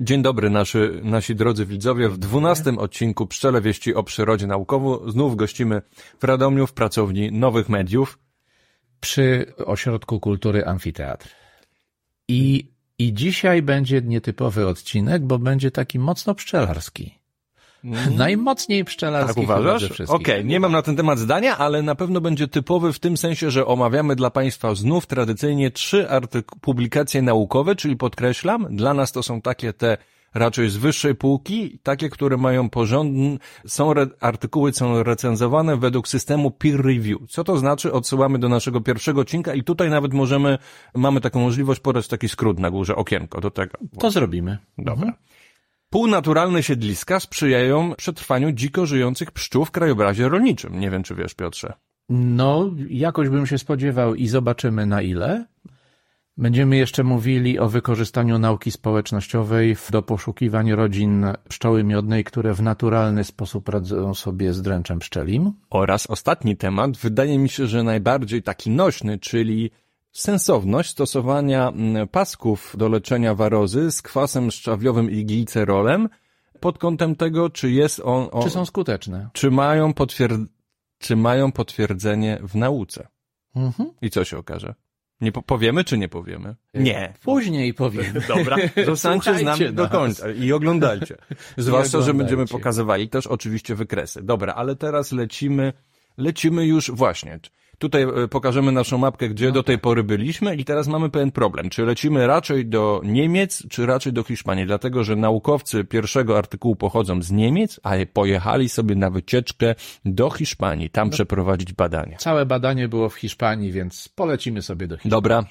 Dzień dobry nasi, nasi drodzy widzowie. W dwunastym odcinku Pszczele Wieści o Przyrodzie Naukowo znów gościmy w Radomiu w pracowni Nowych Mediów. Przy Ośrodku Kultury Amfiteatr. I, I dzisiaj będzie nietypowy odcinek, bo będzie taki mocno pszczelarski. Mm. Najmocniej pszczelarski. Tak uważasz? Okej, okay, nie mam na ten temat zdania, ale na pewno będzie typowy w tym sensie, że omawiamy dla Państwa znów tradycyjnie trzy publikacje naukowe, czyli podkreślam, dla nas to są takie te raczej z wyższej półki, takie, które mają porządne, są re, artykuły są recenzowane według systemu peer review. Co to znaczy? Odsyłamy do naszego pierwszego odcinka i tutaj nawet możemy, mamy taką możliwość podać taki skrót na górze, okienko do tego. To zrobimy. Dobra. Mhm. Półnaturalne siedliska sprzyjają przetrwaniu dziko żyjących pszczół w krajobrazie rolniczym. Nie wiem, czy wiesz, Piotrze. No, jakoś bym się spodziewał i zobaczymy na ile. Będziemy jeszcze mówili o wykorzystaniu nauki społecznościowej do poszukiwań rodzin pszczoły miodnej, które w naturalny sposób radzą sobie z dręczem pszczelim. Oraz ostatni temat, wydaje mi się, że najbardziej taki nośny, czyli sensowność stosowania mm, pasków do leczenia warozy z kwasem szczawiowym i glicerolem pod kątem tego, czy jest on... on czy są skuteczne. Czy mają, potwierd czy mają potwierdzenie w nauce. Mhm. I co się okaże? Nie po powiemy, czy nie powiemy? Nie. Później powiemy. Dobra, zostańcie z nami do końca i oglądajcie. Zwłaszcza, że będziemy pokazywali też oczywiście wykresy. Dobra, ale teraz lecimy, lecimy już właśnie. Tutaj e, pokażemy naszą mapkę, gdzie no do tej tak. pory byliśmy i teraz mamy pewien problem. Czy lecimy raczej do Niemiec, czy raczej do Hiszpanii? Dlatego, że naukowcy pierwszego artykułu pochodzą z Niemiec, a pojechali sobie na wycieczkę do Hiszpanii, tam no. przeprowadzić badania. Całe badanie było w Hiszpanii, więc polecimy sobie do Hiszpanii. Dobra.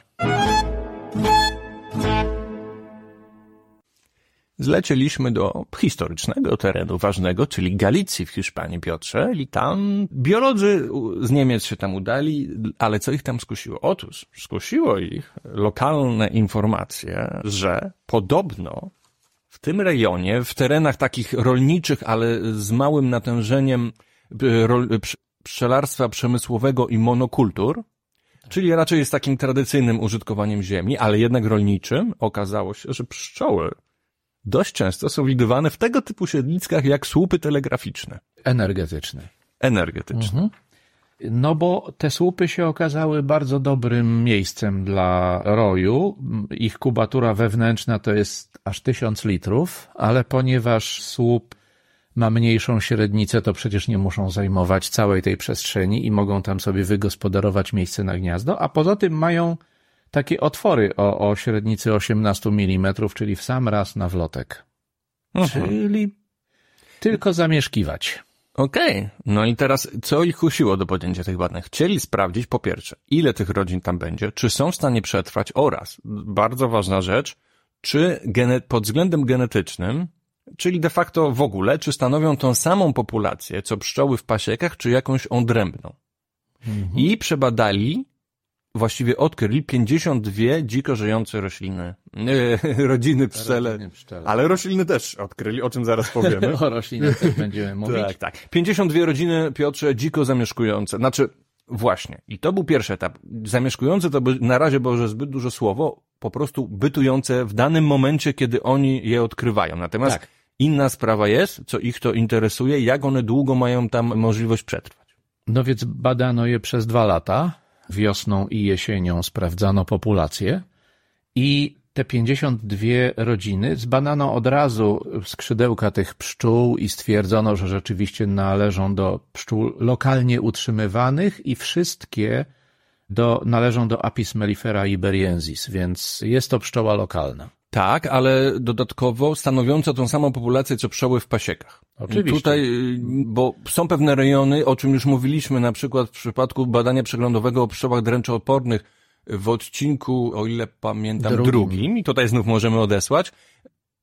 Zlecieliśmy do historycznego terenu ważnego, czyli Galicji w Hiszpanii, Piotrze, i tam biolodzy z Niemiec się tam udali, ale co ich tam skusiło? Otóż skusiło ich lokalne informacje, że podobno w tym rejonie, w terenach takich rolniczych, ale z małym natężeniem pszczelarstwa przemysłowego i monokultur, czyli raczej jest takim tradycyjnym użytkowaniem ziemi, ale jednak rolniczym, okazało się, że pszczoły dość często są widywane w tego typu siedliskach jak słupy telegraficzne. Energetyczne. Energetyczne. Mhm. No bo te słupy się okazały bardzo dobrym miejscem dla roju. Ich kubatura wewnętrzna to jest aż tysiąc litrów, ale ponieważ słup ma mniejszą średnicę, to przecież nie muszą zajmować całej tej przestrzeni i mogą tam sobie wygospodarować miejsce na gniazdo, a poza tym mają takie otwory o, o średnicy 18 mm, czyli w sam raz na wlotek. Mhm. Czyli tylko zamieszkiwać. Okej, okay. no i teraz co ich kusiło do podjęcia tych badań? Chcieli sprawdzić po pierwsze, ile tych rodzin tam będzie, czy są w stanie przetrwać oraz, bardzo ważna rzecz, czy pod względem genetycznym, czyli de facto w ogóle, czy stanowią tą samą populację, co pszczoły w pasiekach, czy jakąś odrębną. Mhm. I przebadali właściwie odkryli 52 dziko żyjące rośliny, rodziny pszczele, rodziny pszczele, ale rośliny też odkryli, o czym zaraz powiemy. o roślinach też będziemy mówić. Tak, tak. 52 rodziny, Piotrze, dziko zamieszkujące, znaczy właśnie, i to był pierwszy etap. Zamieszkujące to by, na razie było że zbyt dużo słowo, po prostu bytujące w danym momencie, kiedy oni je odkrywają. Natomiast tak. inna sprawa jest, co ich to interesuje, jak one długo mają tam możliwość przetrwać. No więc badano je przez dwa lata wiosną i jesienią sprawdzano populację i te 52 rodziny zbadano od razu skrzydełka tych pszczół i stwierdzono, że rzeczywiście należą do pszczół lokalnie utrzymywanych i wszystkie do, należą do Apis mellifera iberiensis, więc jest to pszczoła lokalna. Tak, ale dodatkowo stanowiąca tą samą populację, co pszczoły w pasiekach. Oczywiście. Tutaj, bo są pewne rejony, o czym już mówiliśmy, na przykład w przypadku badania przeglądowego o pszczołach dręczoopornych w odcinku, o ile pamiętam, drugim, drugim. I tutaj znów możemy odesłać,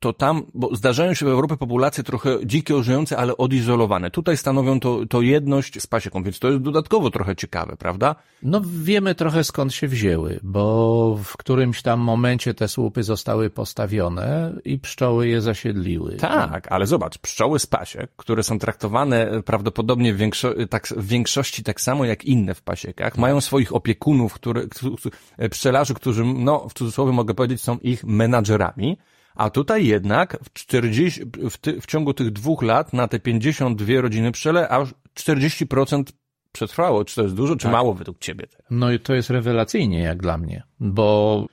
to tam, bo zdarzają się w Europie populacje trochę dzikie, żyjące, ale odizolowane. Tutaj stanowią to, to jedność z pasieką, więc to jest dodatkowo trochę ciekawe, prawda? No wiemy trochę skąd się wzięły, bo w którymś tam momencie te słupy zostały postawione i pszczoły je zasiedliły. Tak, ale zobacz, pszczoły z pasiek, które są traktowane prawdopodobnie w, większo tak, w większości tak samo jak inne w pasiekach, mają swoich opiekunów, które, pszczelarzy, którzy, no w cudzysłowie mogę powiedzieć, są ich menadżerami, A tutaj jednak w, 40, w, ty, w ciągu tych dwóch lat na te 52 rodziny pszczele aż 40% przetrwało. Czy to jest dużo, czy Tak. mało według ciebie? No i to jest rewelacyjnie jak dla mnie, bo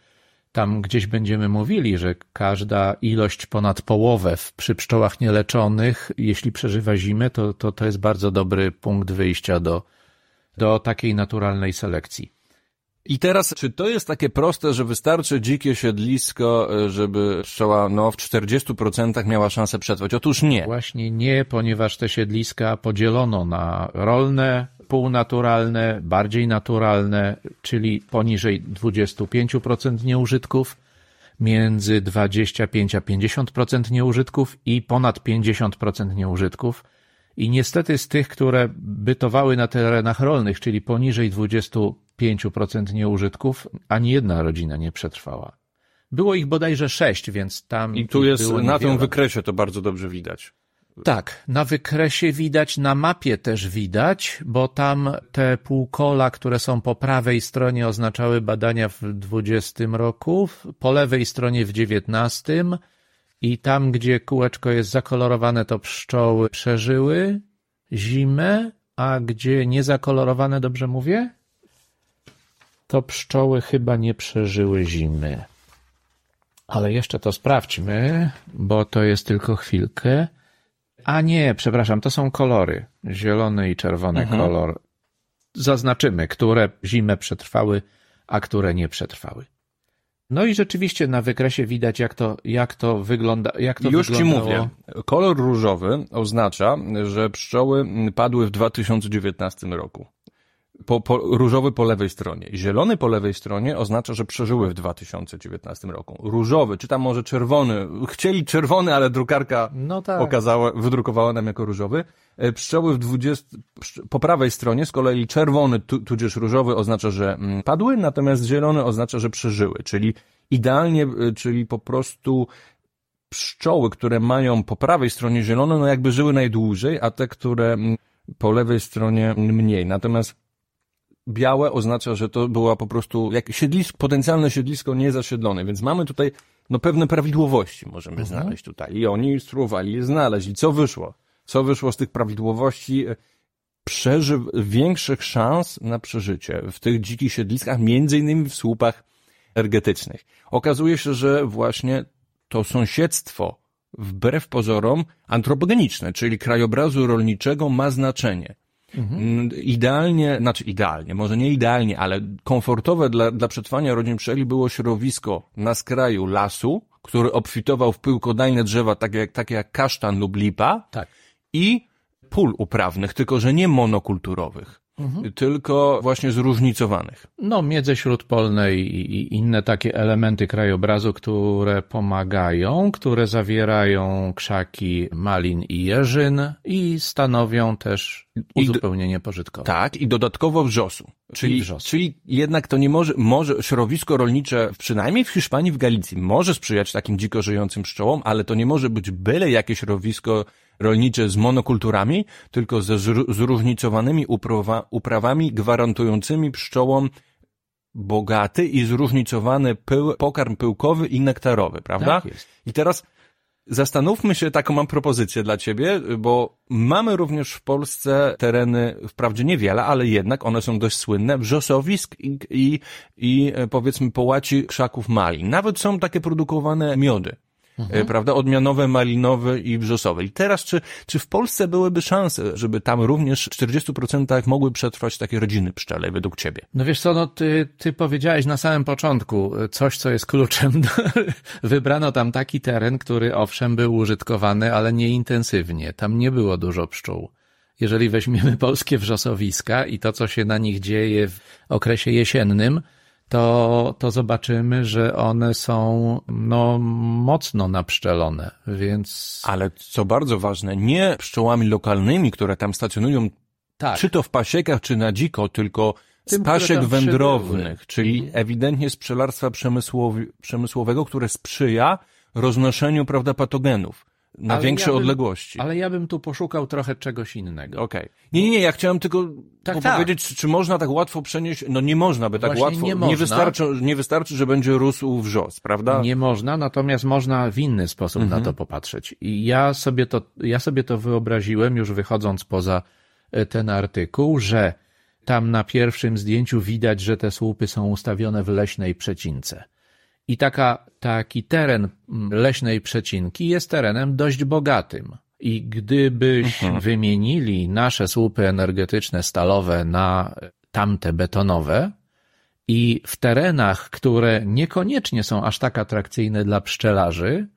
tam gdzieś będziemy mówili, że każda ilość ponad połowę w, przy pszczołach nieleczonych, jeśli przeżywa zimę, to, to, to jest bardzo dobry punkt wyjścia do, do takiej naturalnej selekcji. I teraz, czy to jest takie proste, że wystarczy dzikie siedlisko, e, żeby pszczoła no, w 40% miała szansę przetrwać? Otóż nie. Właśnie nie, ponieważ te siedliska podzielono na rolne, półnaturalne, bardziej naturalne, czyli poniżej 25% nieużytków, między 25 a 50% nieużytków i ponad 50% nieużytków. I niestety z tych, które bytowały na terenach rolnych, czyli poniżej 25% nieużytków, ani jedna rodzina nie przetrwała. Było ich bodajże sześć, więc tam. I tu jest, na tym wykresie to bardzo dobrze widać. Tak, na wykresie widać, na mapie też widać, bo tam te półkola, które są po prawej stronie oznaczały badania w 20 roku, po lewej stronie w 19 i tam, gdzie kółeczko jest zakolorowane, to pszczoły przeżyły zimę, a gdzie niezakolorowane, dobrze mówię? To pszczoły chyba nie przeżyły zimy. Ale jeszcze to sprawdźmy, bo to jest tylko chwilkę. A nie, przepraszam, to są kolory. Zielony i czerwony kolor. Zaznaczymy, które zimę przetrwały, a które nie przetrwały. No i rzeczywiście na wykresie widać, jak to, jak to wygląda. Jak to Już ci wyglądało. mówię. Kolor różowy oznacza, że pszczoły padły w 2019 roku. Po, po, różowy po lewej stronie. Zielony po lewej stronie oznacza, że przeżyły w 2019 roku. Różowy, czy tam może czerwony. Chcieli czerwony, ale drukarka No tak. okazała, wydrukowała nam jako różowy. E, Pszczoły w 20, pszcz- po prawej stronie z kolei czerwony tu, tudzież różowy oznacza, że mm, padły, natomiast zielony oznacza, że przeżyły. Czyli idealnie, e, czyli po prostu pszczoły, które mają po prawej stronie zielone, no jakby żyły najdłużej, a te, które mm, po lewej stronie mniej. Natomiast białe oznacza, że to była po prostu jak siedlisko, potencjalne siedlisko niezasiedlone, więc mamy tutaj no pewne prawidłowości możemy znaleźć tutaj i oni spróbowali je znaleźć i co wyszło? Co wyszło z tych prawidłowości? Przeży większych szans na przeżycie w tych dzikich siedliskach, między innymi w słupach energetycznych. Okazuje się, że właśnie to sąsiedztwo wbrew pozorom antropogeniczne, czyli krajobrazu rolniczego ma znaczenie. Mm, Idealnie, znaczy idealnie, może nie idealnie, ale komfortowe dla, dla przetrwania rodzin pszczeli było środowisko na skraju lasu, który obfitował w pyłkodajne drzewa, takie jak, takie jak kasztan lub lipa Tak. i pól uprawnych, tylko że nie monokulturowych, tylko właśnie zróżnicowanych. No, miedze śródpolne i, inne takie elementy krajobrazu, które pomagają, które zawierają krzaki malin i jeżyn i stanowią też uzupełnienie pożytkowe. Tak, i dodatkowo wrzosu. Czyli, wrzosu. czyli jednak to nie może, może środowisko rolnicze, przynajmniej w Hiszpanii, w Galicji, może sprzyjać takim dziko żyjącym pszczołom, ale to nie może być byle jakie środowisko rolnicze z monokulturami, tylko ze zróżnicowanymi uprawa, uprawami gwarantującymi pszczołom bogaty i zróżnicowany pył, pokarm pyłkowy i nektarowy, prawda? Tak jest. I teraz zastanówmy się, taką mam propozycję dla ciebie, bo mamy również w Polsce tereny, wprawdzie niewiele, ale jednak one są dość słynne, wrzosowisk i, i, i e, powiedzmy połaci krzaków malin. Nawet są takie produkowane miody. E, Prawda? Odmianowe, malinowe i wrzosowe. I teraz, czy, czy w Polsce byłyby szanse, żeby tam również w 40% mogły przetrwać takie rodziny pszczele, według ciebie? No wiesz co, no ty, ty powiedziałeś na samym początku coś, co jest kluczem. Wybrano tam taki teren, który owszem był użytkowany, ale nie intensywnie. Tam nie było dużo pszczół. Jeżeli weźmiemy polskie wrzosowiska i to, co się na nich dzieje w okresie jesiennym, to, to zobaczymy, że one są no, mocno napszczelone, więc Ale co bardzo ważne, nie pszczołami lokalnymi, które tam stacjonują tak. czy to w pasiekach, czy na dziko, tylko z Tym, tam wędrownych, przybyły. czyli ewidentnie z pszczelarstwa przemysłowi, przemysłowego, które sprzyja roznoszeniu, prawda, patogenów. Na Ale większe ja bym- odległości. Ale ja bym tu poszukał trochę czegoś innego. Okej. Nie, nie, nie, ja chciałem tylko Tak, powiedzieć, czy, czy można tak łatwo przenieść, no nie można by tak Właśnie łatwo, nie można. wystarczy, nie wystarczy, że będzie rósł wrzos, prawda? Nie można, natomiast można w inny sposób Mhm. na to popatrzeć. I ja sobie to, ja sobie to wyobraziłem, już wychodząc poza e, ten artykuł, że tam na pierwszym zdjęciu widać, że te słupy są ustawione w leśnej przecince. I taka, taki teren mm, leśnej przecinki jest terenem dość bogatym. I gdybyś Mhm. wymienili nasze słupy energetyczne stalowe na tamte betonowe, i w terenach, które niekoniecznie są aż tak atrakcyjne dla pszczelarzy,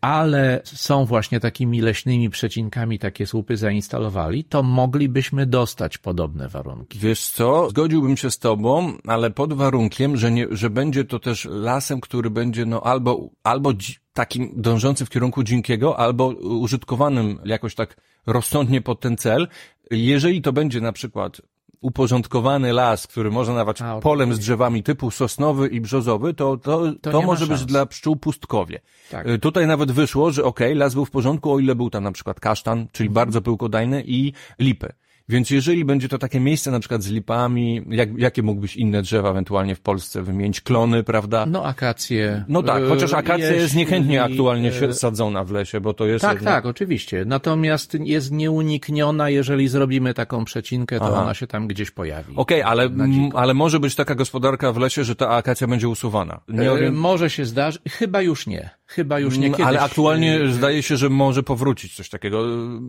ale są właśnie takimi leśnymi przecinkami, takie słupy zainstalowali, to moglibyśmy dostać podobne warunki. Wiesz co, zgodziłbym się z tobą, ale pod warunkiem, że, nie, że będzie to też lasem, który będzie no albo, albo takim dążącym w kierunku dziękiego, albo użytkowanym jakoś tak rozsądnie pod ten cel. Jeżeli to będzie na przykład uporządkowany las, który można nazwać A, polem z drzewami typu sosnowy i brzozowy, to, to, to, ma może być dla pszczół pustkowie. Tak. Y, Tutaj nawet wyszło, że okej, las był w porządku, o ile był tam na przykład kasztan, czyli bardzo pyłkodajny i lipy. Więc jeżeli będzie to takie miejsce na przykład z lipami, jak, jakie mógłbyś inne drzewa ewentualnie w Polsce wymienić? Klony, prawda? No akacje. No tak, e, chociaż akacja jest niechętnie aktualnie e, sadzona w lesie, bo to jest... Tak, jednak- tak, oczywiście. Natomiast jest nieunikniona, jeżeli zrobimy taką przecinkę, to Aha. ona się tam gdzieś pojawi. Okej, ale, m, dziko. ale może być taka gospodarka w lesie, że ta akacja będzie usuwana. Nie E, Może się zdarzyć, chyba już nie. Chyba już nie Mm, kiedyś. ale aktualnie zdaje się, że może powrócić coś takiego.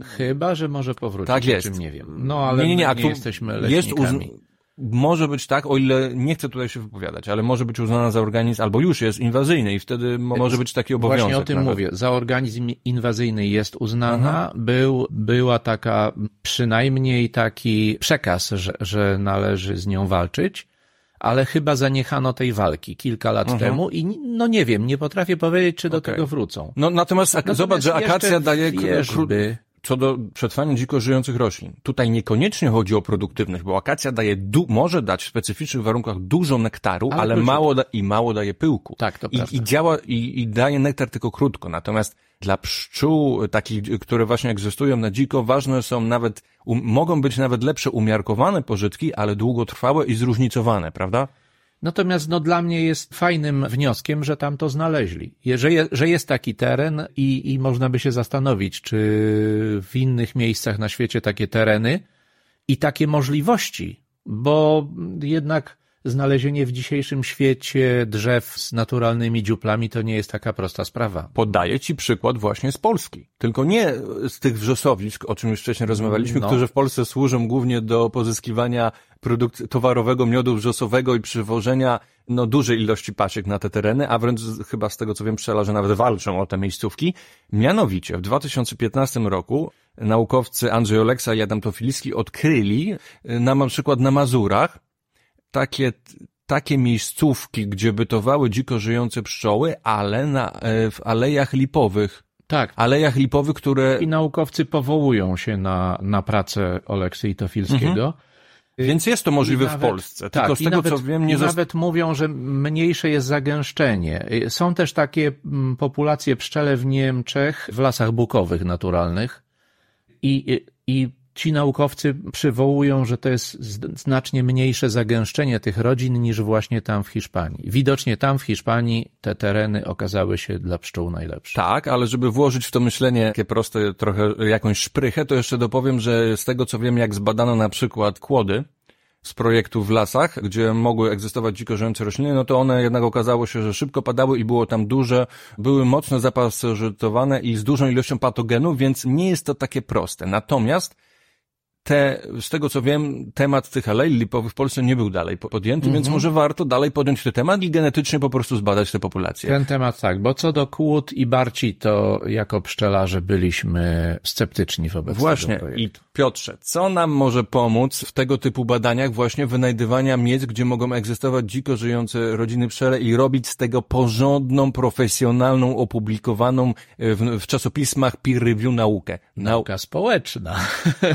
Chyba, że może powrócić. Tak o jest. czym nie wiem. No ale nie, nie, nie, nie jesteśmy jest leśnikami. uzn- Może być tak, o ile nie chcę tutaj się wypowiadać, ale może być uznana za organizm, albo już jest inwazyjny i wtedy mo- może być taki obowiązek. Właśnie o tym nawet. mówię. Za organizm inwazyjny jest uznana. Był, była taka, przynajmniej taki przekaz, że, że należy z nią walczyć, ale chyba zaniechano tej walki kilka lat temu i no nie wiem, nie potrafię powiedzieć, czy do Okej. tego wrócą. No natomiast Natomiast zobacz, że akacja daje wierzby. Co do przetrwania dziko żyjących roślin. Tutaj niekoniecznie chodzi o produktywność, bo akacja daje du- może dać w specyficznych warunkach dużo nektaru, Ale ale, mało da- i mało daje pyłku. Tak, to I, prawda. I działa i, i daje nektar tylko krótko. Natomiast dla pszczół, takich, które właśnie egzystują na dziko, ważne są nawet, um, mogą być nawet lepsze umiarkowane pożytki, ale długotrwałe i zróżnicowane, prawda? Natomiast no, dla mnie jest fajnym wnioskiem, że tam to znaleźli. Że, je, że jest taki teren i, i można by się zastanowić, czy w innych miejscach na świecie takie tereny i takie możliwości, bo jednak znalezienie w dzisiejszym świecie drzew z naturalnymi dziuplami to nie jest taka prosta sprawa. Podaję ci przykład właśnie z Polski. Tylko nie z tych wrzosowisk, o czym już wcześniej rozmawialiśmy, No. które w Polsce służą głównie do pozyskiwania produkt towarowego miodu wrzosowego i przywożenia no, dużej ilości pasiek na te tereny, a wręcz chyba z tego co wiem pszczelarze nawet walczą o te miejscówki. Mianowicie w 2015 roku naukowcy Andrzej Oleksa i Adam Tofilski odkryli y, na, na przykład na Mazurach takie, takie miejscówki, gdzie bytowały dziko żyjące pszczoły, ale na, e, w alejach lipowych. Tak. Alejach lipowych, które... I naukowcy powołują się na, na pracę Oleksy Tofilskiego. Więc jest to możliwe I w nawet- Polsce. Tak, Tylko z tego nawet, co wiem, nie zosta- nawet mówią, że mniejsze jest zagęszczenie. Są też takie mm, populacje pszczele w Niemczech, w lasach bukowych naturalnych i, i ci naukowcy przywołują, że to jest znacznie mniejsze zagęszczenie tych rodzin niż właśnie tam w Hiszpanii. Widocznie tam w Hiszpanii te tereny okazały się dla pszczół najlepsze. Tak, ale żeby włożyć w to myślenie takie proste, trochę jakąś szprychę, to jeszcze dopowiem, że z tego co wiem, jak zbadano na przykład kłody z projektu w lasach, gdzie mogły egzystować dziko żyjące rośliny, no to one jednak okazało się, że szybko padały i było tam duże, były mocno zapasożytowane i z dużą ilością patogenów, więc nie jest to takie proste. Natomiast te, z tego co wiem, temat tych alei lipowych w Polsce nie był dalej podjęty, więc może warto dalej podjąć ten temat i genetycznie po prostu zbadać te populacje. Ten temat tak, bo co do kłód i barci, to jako pszczelarze byliśmy sceptyczni wobec Właśnie. tego projektu. I Piotrze, co nam może pomóc w tego typu badaniach właśnie wynajdywania miejsc, gdzie mogą egzystować dziko żyjące rodziny pszczele i robić z tego porządną, profesjonalną, opublikowaną e, w, w czasopismach peer review naukę. Nau Nauka społeczna,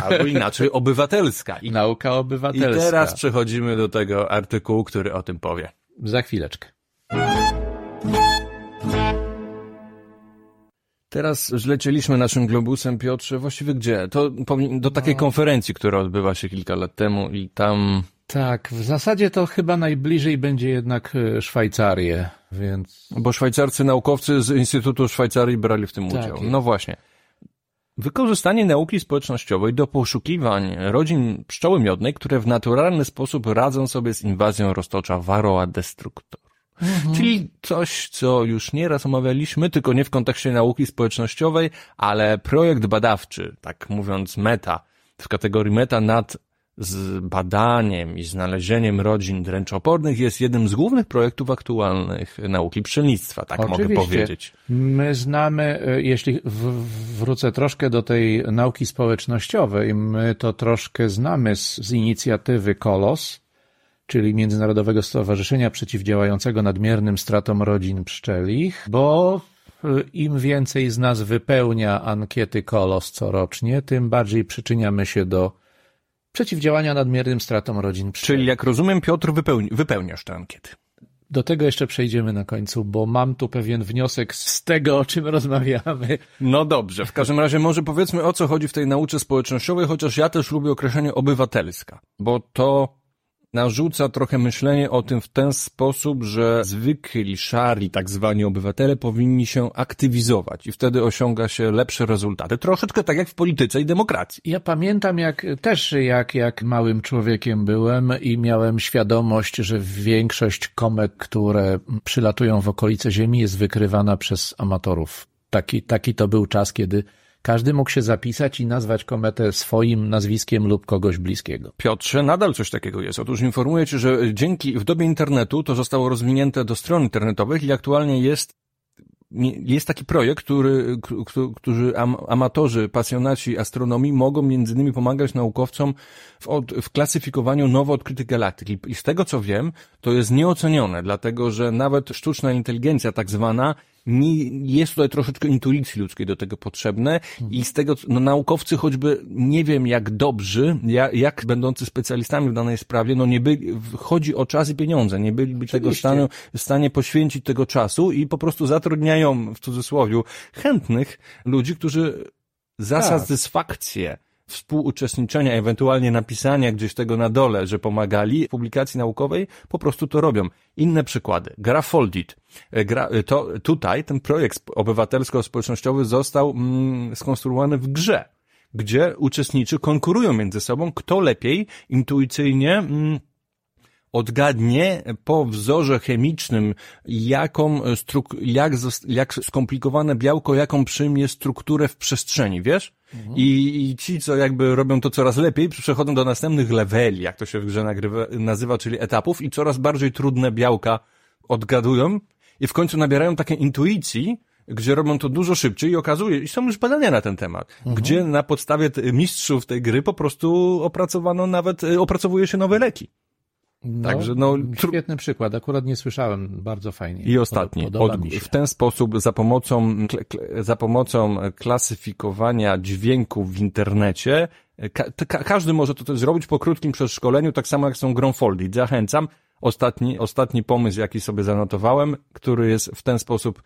albo inaczej obywatelska. I, nauka I obywatelska. teraz przechodzimy do tego artykułu, który o tym powie. Za chwileczkę. Teraz zlecieliśmy naszym globusem, Piotrze, właściwie gdzie? To do takiej no. konferencji, która odbyła się kilka lat temu i tam... Tak, w zasadzie to chyba najbliżej będzie jednak e, Szwajcarię, więc... Bo szwajcarscy naukowcy z Instytutu Szwajcarii brali w tym tak udział. No właśnie. Wykorzystanie nauki społecznościowej do poszukiwań rodzin pszczoły miodnej, które w naturalny sposób radzą sobie z inwazją roztocza Varroa destructor. Mhm. Czyli coś, co już nieraz omawialiśmy, tylko nie w kontekście nauki społecznościowej, ale projekt badawczy, tak mówiąc meta, w kategorii meta nad z badaniem i znalezieniem rodzin dręczopornych jest jednym z głównych projektów aktualnych nauki pszczelnictwa, tak Oczywiście. mogę powiedzieć. My znamy, e, jeśli wrócę troszkę do tej nauki społecznościowej, my to troszkę znamy z, z inicjatywy KOLOS, czyli Międzynarodowego Stowarzyszenia Przeciwdziałającego Nadmiernym Stratom Rodzin Pszczelich, bo e, im więcej z nas wypełnia ankiety KOLOS corocznie, tym bardziej przyczyniamy się do przeciwdziałania nadmiernym stratom rodzin. Czyli jak rozumiem, Piotr, wypełni, wypełniasz tę ankietę. Do tego jeszcze przejdziemy na końcu, bo mam tu pewien wniosek z tego, o czym rozmawiamy. No dobrze, w każdym razie może powiedzmy o co chodzi w tej nauce społecznościowej, chociaż ja też lubię określenie obywatelska, bo to narzuca trochę myślenie o tym w ten sposób, że zwykli, szari, tak zwani obywatele powinni się aktywizować i wtedy osiąga się lepsze rezultaty. Troszeczkę tak jak w polityce i demokracji. Ja pamiętam jak też jak, jak małym człowiekiem byłem i miałem świadomość, że większość komet, które przylatują w okolice Ziemi jest wykrywana przez amatorów. Taki, taki to był czas, kiedy każdy mógł się zapisać i nazwać kometę swoim nazwiskiem lub kogoś bliskiego. Piotrze, nadal coś takiego jest. Otóż informuję Cię, że dzięki, w dobie internetu to zostało rozwinięte do stron internetowych i aktualnie jest jest taki projekt, który, którzy amatorzy, pasjonaci astronomii mogą między innymi pomagać naukowcom w, od, w klasyfikowaniu nowo odkrytych galaktyk. I z tego co wiem, to jest nieocenione, dlatego że nawet sztuczna inteligencja tak zwana jest tutaj troszeczkę intuicji ludzkiej do tego potrzebne i z tego, no naukowcy choćby nie wiem jak dobrzy, jak, jak będący specjalistami w danej sprawie, no nie byli, chodzi o czas i pieniądze, nie byliby tego w stanie, w stanie poświęcić tego czasu i po prostu zatrudniają w cudzysłowie chętnych ludzi, którzy za tak. satysfakcję współuczestniczenia, ewentualnie napisania gdzieś tego na dole, że pomagali w publikacji naukowej, po prostu to robią. Inne przykłady. Gra Foldit. E, gra, e, to, tutaj ten projekt obywatelsko-społecznościowy został mm, skonstruowany w grze, gdzie uczestniczy konkurują między sobą, kto lepiej, intuicyjnie mm, odgadnie po wzorze chemicznym, jaką struk- jak, jak skomplikowane białko, jaką przyjmie strukturę w przestrzeni, wiesz? Mhm. I, I ci, co jakby robią to coraz lepiej, przechodzą do następnych leveli, jak to się w grze nagrywa, nazywa, czyli etapów i coraz bardziej trudne białka odgadują i w końcu nabierają takiej intuicji, gdzie robią to dużo szybciej i okazuje, i są już badania na ten temat, mhm. gdzie na podstawie mistrzów tej gry po prostu opracowano nawet, opracowuje się nowe leki. No, Także no, świetny przykład, akurat nie słyszałem, bardzo fajnie. I ostatni, Od, w ten sposób za pomocą, za pomocą klasyfikowania dźwięków w internecie, ka, ka, każdy może to też zrobić po krótkim przeszkoleniu, tak samo jak są Gromfoldy. Zachęcam. Ostatni, ostatni pomysł, jaki sobie zanotowałem, który jest w ten sposób,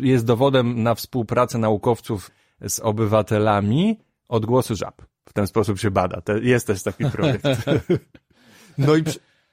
jest dowodem na współpracę naukowców z obywatelami, odgłosy żab. W ten sposób się bada. Jest też taki projekt. No i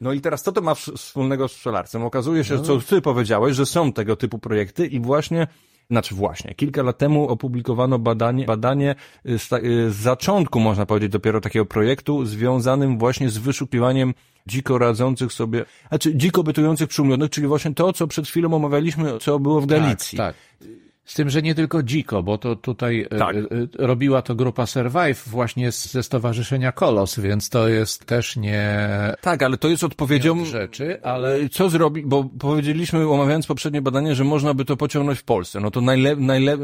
no i teraz co to ma wspólnego z pszczelarstwem? Okazuje się, no. co ty powiedziałeś, że są tego typu projekty i właśnie znaczy właśnie, kilka lat temu opublikowano badanie, badanie y, z, y, z zaczątku, można powiedzieć, dopiero takiego projektu związanym właśnie z wyszukiwaniem dziko radzących sobie, znaczy dziko bytujących przyumionych, czyli właśnie to, co przed chwilą omawialiśmy, co było w Galicji. Tak, tak. Z tym, że nie tylko dziko, bo to tutaj e, tak. E, robiła to grupa Survive właśnie ze stowarzyszenia Kolos, więc to jest też nie... Tak, ale to jest odpowiedzią... rzeczy, ale... Co zrobi, bo powiedzieliśmy, omawiając poprzednie badanie, że można by to pociągnąć w Polsce. No to najle... najle...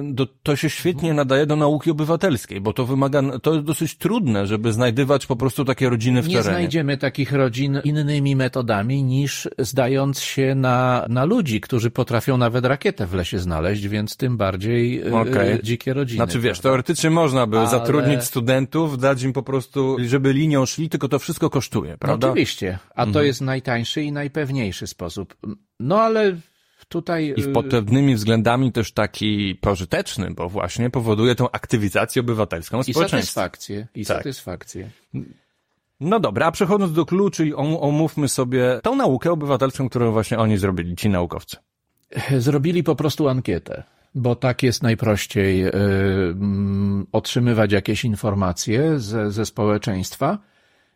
to się świetnie nadaje do nauki obywatelskiej, bo to wymaga, to jest dosyć trudne, żeby znajdywać po prostu takie rodziny w nie terenie. Nie znajdziemy takich rodzin innymi metodami niż zdając się na, na ludzi, którzy potrafią nawet rakietę w lesie znaleźć, więc tym tym bardziej e, okay. dzikie rodziny. Znaczy wiesz, prawda? teoretycznie można by Ale... zatrudnić studentów, dać im po prostu, żeby linią szli, tylko to wszystko kosztuje, prawda? No, oczywiście, a mhm. to jest najtańszy i najpewniejszy sposób. No ale Tutaj I pod pewnymi względami też taki pożyteczny, bo właśnie powoduje tą aktywizację obywatelską i satysfakcję. I Tak. satysfakcję. No dobra, a przechodząc do kluczy, om- omówmy sobie tą naukę obywatelską, którą właśnie oni zrobili, ci naukowcy. Zrobili po prostu ankietę, bo tak jest najprościej y, mm, otrzymywać jakieś informacje ze, ze społeczeństwa.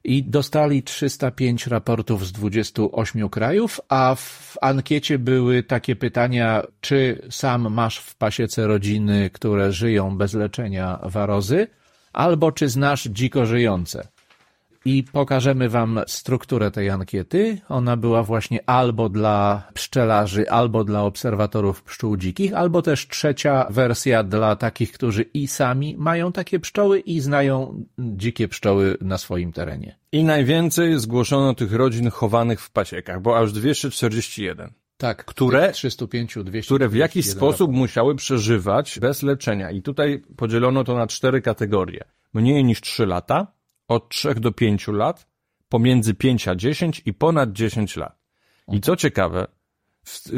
I dostali 305 raportów z 28 krajów, a w ankiecie były takie pytania, czy sam masz w pasiece rodziny, które żyją bez leczenia warozy, albo czy znasz dziko żyjące. I pokażemy Wam strukturę tej ankiety. Ona była właśnie albo dla pszczelarzy, albo dla obserwatorów pszczół dzikich, albo też trzecia wersja dla takich, którzy i sami mają takie pszczoły i znają dzikie pszczoły na swoim terenie. I najwięcej zgłoszono tych rodzin chowanych w pasiekach, bo aż 241, Tak, Które- tych 305, 200, które w jakiś 201 sposób musiały przeżywać bez leczenia. I tutaj podzielono to na cztery kategorie. Mniej niż 3 lata, od 3 do 5 lat, pomiędzy 5 a 10 i ponad 10 lat. I co ciekawe,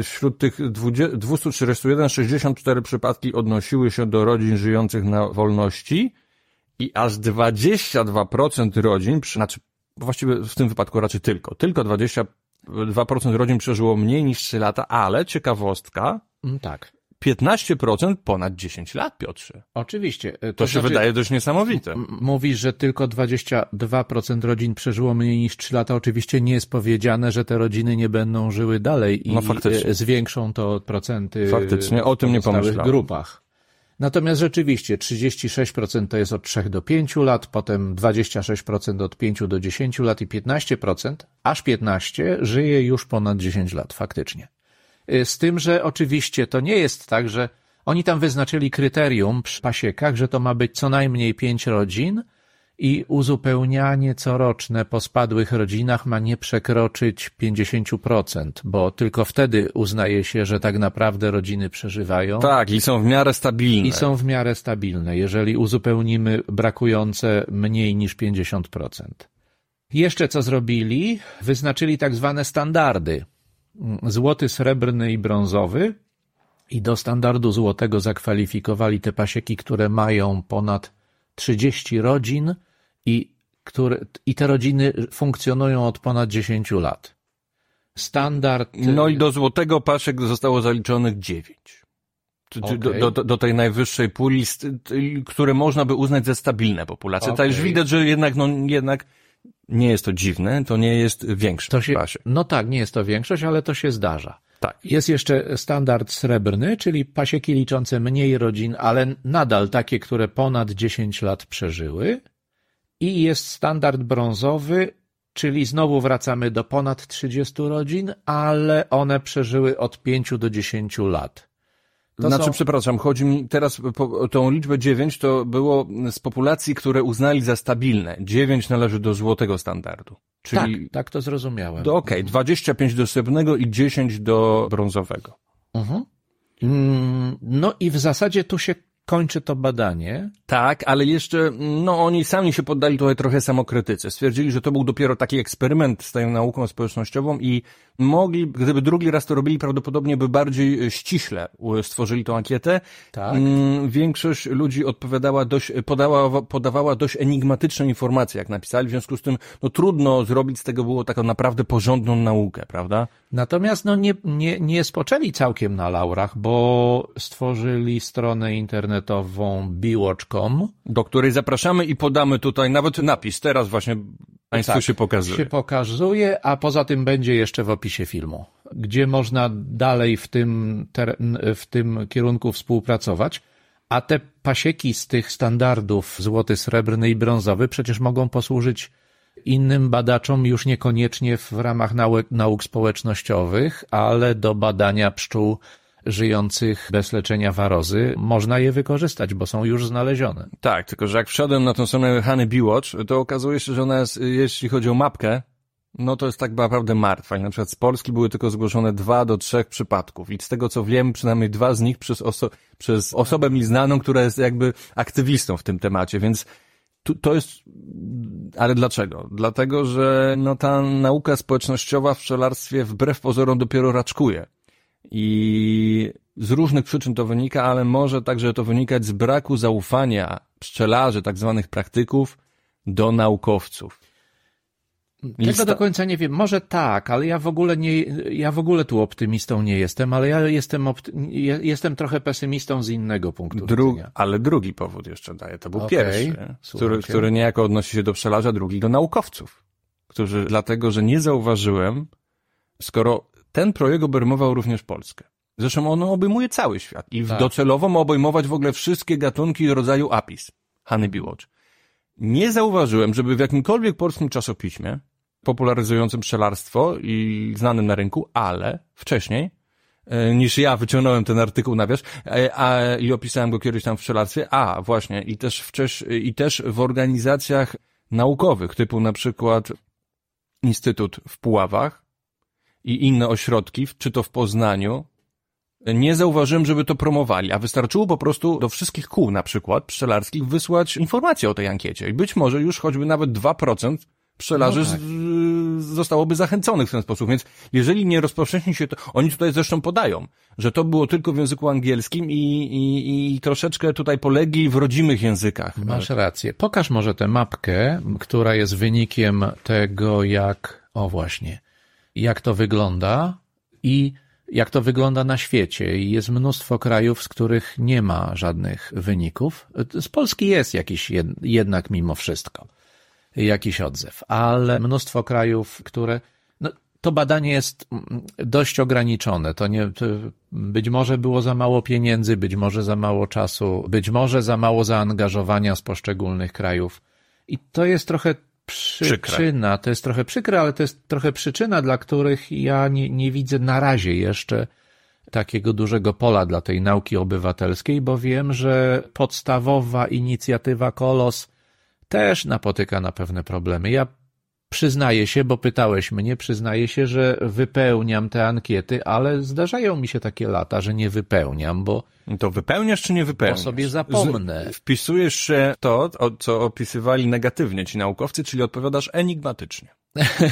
wśród tych 20 241 64 przypadki odnosiły się do rodzin żyjących na wolności i aż 22% rodzin, znaczy właściwie w tym wypadku raczej tylko, tylko 22% rodzin przeżyło mniej niż 3 lata, ale ciekawostka, Mm, Tak, 15% ponad 10 lat, Piotrze. oczywiście. To, To się znaczy, wydaje dość niesamowite. Mówisz, że tylko 22% rodzin przeżyło mniej niż 3 lata. Oczywiście nie jest powiedziane, że te rodziny nie będą żyły dalej i No e, zwiększą to procenty Faktycznie, o tym nie pomyślałem. grupach. Natomiast rzeczywiście 36% to jest od 3 do 5 lat, potem 26% od 5 do 10 lat i 15%, aż 15% żyje już ponad 10 lat faktycznie. Y, Z tym, że oczywiście to nie jest tak, że oni tam wyznaczyli kryterium przy pasiekach, że to ma być co najmniej 5 rodzin i uzupełnianie coroczne po spadłych rodzinach ma nie przekroczyć 50%, bo tylko wtedy uznaje się, że tak naprawdę rodziny przeżywają. Tak, i są w miarę stabilne. I są w miarę stabilne, jeżeli uzupełnimy brakujące mniej niż 50%. Jeszcze co zrobili? Wyznaczyli tak zwane standardy. Złoty, srebrny i brązowy. I do standardu złotego zakwalifikowali te pasieki, które mają ponad 30 rodzin i, które, i te rodziny funkcjonują od ponad 10 lat. Standard. No i do złotego paszek zostało zaliczonych 9. Do, Okej. do, do, do tej najwyższej puli, które można by uznać za stabilne populacje. Okay. Okej. już widać, że jednak, no jednak nie jest to dziwne, to nie jest większy To się, no tak, nie jest to większość, ale to się zdarza. Tak. Jest jeszcze standard srebrny, czyli pasieki liczące mniej rodzin, ale nadal takie, które ponad 10 lat przeżyły. I jest standard brązowy, czyli znowu wracamy do ponad 30 rodzin, ale one przeżyły od 5 do 10 lat. To znaczy, są- przepraszam, chodzi mi teraz po, o tą liczbę 9 to było z populacji, które uznali za stabilne. 9 należy do złotego standardu. Czyli, Tak, tak to zrozumiałem. okej, 25 do srebrnego i 10 do brązowego. Mhm. Mm, No i w zasadzie tu się kończy to badanie. Tak, ale jeszcze, no oni sami się poddali tutaj trochę samokrytyce. Stwierdzili, że to był dopiero taki eksperyment z tą nauką społecznościową i mogli, gdyby drugi raz to robili, prawdopodobnie by bardziej e, ściśle stworzyli tą ankietę. Tak. Mm, Większość ludzi odpowiadała dość, podała, podawała dość enigmatyczne informacje, jak napisali, w związku z tym, no trudno zrobić z tego było taką naprawdę porządną naukę, prawda? Natomiast no nie, nie, nie spoczęli całkiem na laurach, bo stworzyli stronę internetową bewatch.com. Do której zapraszamy i podamy tutaj nawet napis. Teraz właśnie Państwu Tak, się pokazuje. się pokazuje, a poza tym będzie jeszcze w opisie filmu, gdzie można dalej w tym, w tym kierunku współpracować. A te pasieki z tych standardów złoty, srebrny i brązowy przecież mogą posłużyć innym badaczom już niekoniecznie w ramach nauk, nauk społecznościowych, ale do badania pszczół żyjących bez leczenia warozy. Można je wykorzystać, bo są już znalezione. Tak, tylko że jak wszedłem na tą stronę Hany Biwatch, to okazuje się, że ona jest, jeśli chodzi o mapkę, no to jest tak naprawdę martwa. I na przykład z Polski były tylko zgłoszone dwa do trzech przypadków. I z tego co wiem, przynajmniej dwa z nich przez, oso przez osobę mi znaną, która jest jakby aktywistą w tym temacie, więc tu, to jest, ale dlaczego? Dlatego, że no ta nauka społecznościowa w pszczelarstwie wbrew pozorom dopiero raczkuje. I z różnych przyczyn to wynika, ale może także to wynikać z braku zaufania pszczelarzy, tak zwanych praktyków, do naukowców. Tego do końca nie wiem. Może tak, ale ja w ogóle nie, ja w ogóle tu optymistą nie jestem, ale ja jestem, jestem trochę pesymistą z innego punktu Dru widzenia. Ale drugi powód jeszcze daję. To był okay. pierwszy, który, który niejako odnosi się do pszczelarza, drugi do naukowców, którzy, dlatego, że nie zauważyłem, skoro ten projekt obejmował również Polskę. Zresztą on obejmuje cały świat i tak. docelowo ma obejmować w ogóle wszystkie gatunki rodzaju apis, Honeybee Watch. Nie zauważyłem, żeby w jakimkolwiek polskim czasopiśmie popularyzującym pszczelarstwo i znanym na rynku, ale wcześniej e, niż ja wyciągnąłem ten artykuł na wierzch e, a, i opisałem go kiedyś tam w pszczelarstwie, a właśnie i też, wcześ, i też w organizacjach naukowych, typu na przykład Instytut w Puławach i inne ośrodki, czy to w Poznaniu, nie zauważyłem, żeby to promowali, a wystarczyło po prostu do wszystkich kół na przykład pszczelarskich wysłać informacje o tej ankiecie i być może już choćby nawet 2% pszczelarzy no tak. zostałoby zachęconych w ten sposób. Więc jeżeli nie rozpowszechni się to, oni tutaj zresztą podają, że to było tylko w języku angielskim i, i, i troszeczkę tutaj polegli w rodzimych językach. Masz rację. Pokaż może tę mapkę, która jest wynikiem tego, jak, o właśnie, jak to wygląda i jak to wygląda na świecie. Jest mnóstwo krajów, z których nie ma żadnych wyników. Z Polski jest jakiś jednak mimo wszystko jakiś odzew, ale mnóstwo krajów, które no, to badanie jest dość ograniczone. To nie, to być może było za mało pieniędzy, być może za mało czasu, być może za mało zaangażowania z poszczególnych krajów. I to jest trochę przyczyna, to jest trochę przykre, ale to jest trochę przyczyna, dla których ja nie, nie widzę na razie jeszcze takiego dużego pola dla tej nauki obywatelskiej, bo wiem, że podstawowa inicjatywa Kolos też napotyka na pewne problemy. Ja przyznaję się, bo pytałeś mnie, przyznaję się, że wypełniam te ankiety, ale zdarzają mi się takie lata, że nie wypełniam, bo. To wypełniasz czy nie wypełniasz? Bo sobie zapomnę. Z, wpisujesz się to, co opisywali negatywnie ci naukowcy, czyli odpowiadasz enigmatycznie.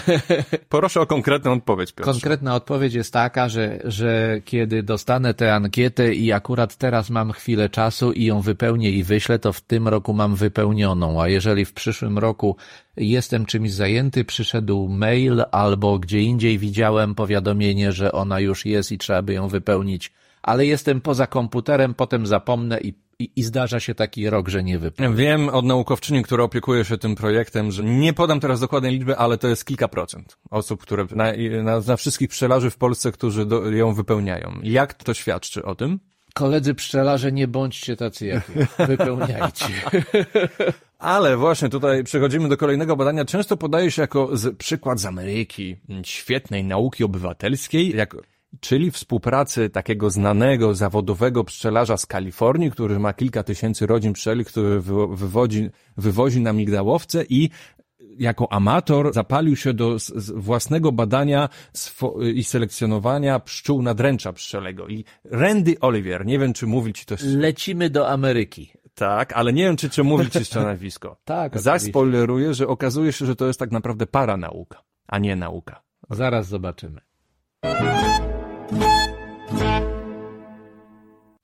Proszę o konkretną odpowiedź, Piotrze. Konkretna odpowiedź jest taka, że, że kiedy dostanę tę ankietę i akurat teraz mam chwilę czasu i ją wypełnię i wyślę, to w tym roku mam wypełnioną, a jeżeli w przyszłym roku jestem czymś zajęty, przyszedł mail albo gdzie indziej widziałem powiadomienie, że ona już jest i trzeba by ją wypełnić, ale jestem poza komputerem, potem zapomnę i i, I zdarza się taki rok, że nie wypływa. Wiem od naukowczyni, która opiekuje się tym projektem, że nie podam teraz dokładnej liczby, ale to jest kilka procent osób, które na, na, na wszystkich pszczelarzy w Polsce, którzy do, ją wypełniają. Jak to świadczy o tym? Koledzy pszczelarze, nie bądźcie tacy jak ja. Wypełniajcie. Ale właśnie tutaj przechodzimy do kolejnego badania. Często podaje się jako z, przykład z Ameryki, świetnej nauki obywatelskiej, jak czyli współpracy takiego znanego, zawodowego pszczelarza z Kalifornii, który ma kilka tysięcy rodzin pszczeli, który wywodzi, wywozi na migdałowce i jako amator zapalił się do własnego badania i selekcjonowania pszczół nadręcza pszczelego. I Randy Oliver, nie wiem czy mówi ci to... Lecimy do Ameryki. Tak, ale nie wiem czy, czy mówi ci jeszcze nazwisko. tak, Zaspoileruję, że okazuje się, że to jest tak naprawdę para nauka, a nie nauka. Zaraz zobaczymy.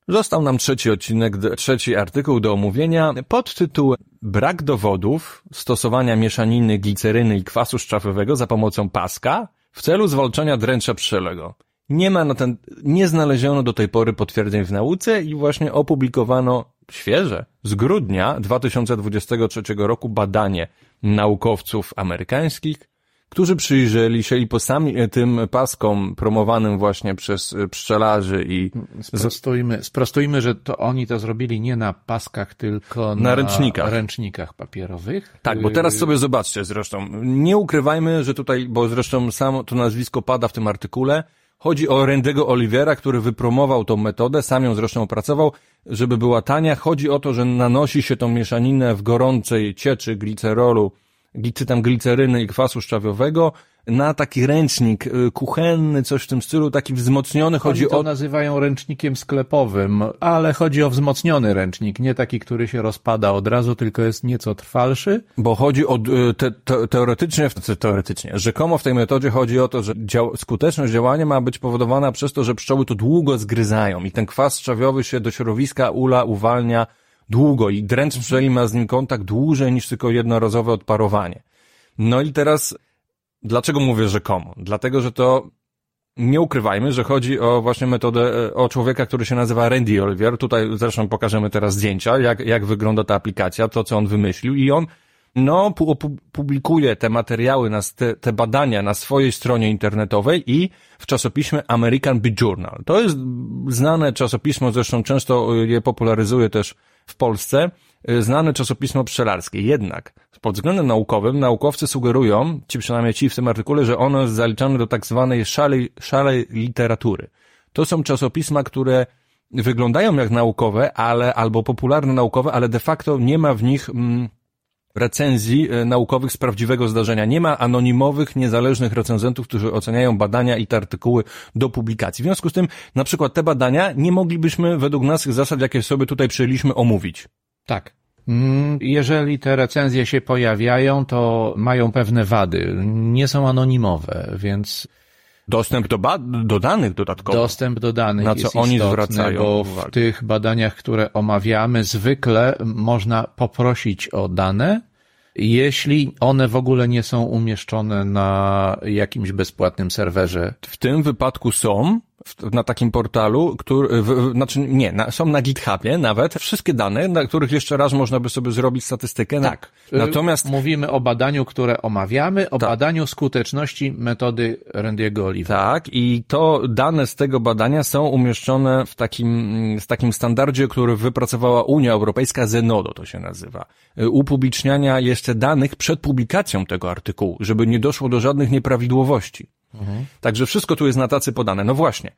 Został nam trzeci odcinek, trzeci artykuł do omówienia pod tytułem Brak dowodów stosowania mieszaniny gliceryny i kwasu szczawowego za pomocą paska w celu zwalczania dręcza pszczelego. Nie ma na ten, nie znaleziono do tej pory potwierdzeń w nauce i właśnie opublikowano świeże z grudnia 2023 roku badanie naukowców amerykańskich którzy przyjrzeli się i po sami e, tym paskom promowanym właśnie przez e, pszczelarzy i... Sprostujmy, sprostujmy, że to oni to zrobili nie na paskach, tylko na, na ręcznikach. ręcznikach papierowych. Tak, bo teraz sobie zobaczcie zresztą. Nie ukrywajmy, że tutaj, bo zresztą samo to nazwisko pada w tym artykule, Chodzi o Randego Olivera, który wypromował tą metodę, sam ją zresztą opracował, żeby była tania. Chodzi o to, że nanosi się tą mieszaninę w gorącej cieczy glicerolu glicytam gliceryny i kwasu szczawiowego na taki ręcznik y, kuchenny, coś w tym stylu, taki wzmocniony. Chodzi Oni to o nazywają ręcznikiem sklepowym, ale chodzi o wzmocniony ręcznik, nie taki, który się rozpada od razu, tylko jest nieco trwalszy. Bo chodzi o, y, te, te, teoretycznie, teoretycznie, rzekomo w tej metodzie chodzi o to, że dział, skuteczność działania ma być powodowana przez to, że pszczoły to długo zgryzają i ten kwas trzawiowy się do środowiska ula uwalnia długo i dręcz pszczeli ma z nim kontakt dłużej niż tylko jednorazowe odparowanie. No i teraz, dlaczego mówię rzekomo? Dlatego, że to nie ukrywajmy, że chodzi o właśnie metodę, e, o człowieka, który się nazywa Randy Oliver. Tutaj zresztą pokażemy teraz zdjęcia, jak, jak wygląda ta aplikacja, to co on wymyślił i on no, publikuje te materiały, te, te badania na swojej stronie internetowej i w czasopiśmie American Bee Journal. To jest znane czasopismo, zresztą często je popularyzuje też w Polsce, znane czasopismo pszczelarskie. Jednak pod względem naukowym naukowcy sugerują, ci przynajmniej ci w tym artykule, że ono jest zaliczane do tak zwanej szalej, szalej literatury. To są czasopisma, które wyglądają jak naukowe, ale albo popularne naukowe, ale de facto nie ma w nich mm, recenzji e, naukowych z prawdziwego zdarzenia. Nie ma anonimowych, niezależnych recenzentów, którzy oceniają badania i te artykuły do publikacji. W związku z tym, na przykład te badania nie moglibyśmy według naszych zasad, jakie sobie tutaj przyjęliśmy, omówić. Tak. Mm, jeżeli te recenzje się pojawiają, to mają pewne wady. Nie są anonimowe, więc Dostęp do, do danych dodatkowo. Dostęp do danych Na co jest oni istotny, zwracają bo uwagę. w tych badaniach, które omawiamy, zwykle można poprosić o dane, jeśli one w ogóle nie są umieszczone na jakimś bezpłatnym serwerze. W tym wypadku są, na takim portalu, który, w, znaczy nie, na, są na GitHubie nawet wszystkie dane, na których jeszcze raz można by sobie zrobić statystykę. Tak. Natomiast mówimy o badaniu, które omawiamy, o tak. badaniu skuteczności metody Randy'ego Olivera. Tak, i to dane z tego badania są umieszczone w takim, w takim standardzie, który wypracowała Unia Europejska, Zenodo to się nazywa. Upubliczniania jeszcze danych przed publikacją tego artykułu, żeby nie doszło do żadnych nieprawidłowości. Mhm. Także wszystko tu jest na tacy podane. No właśnie.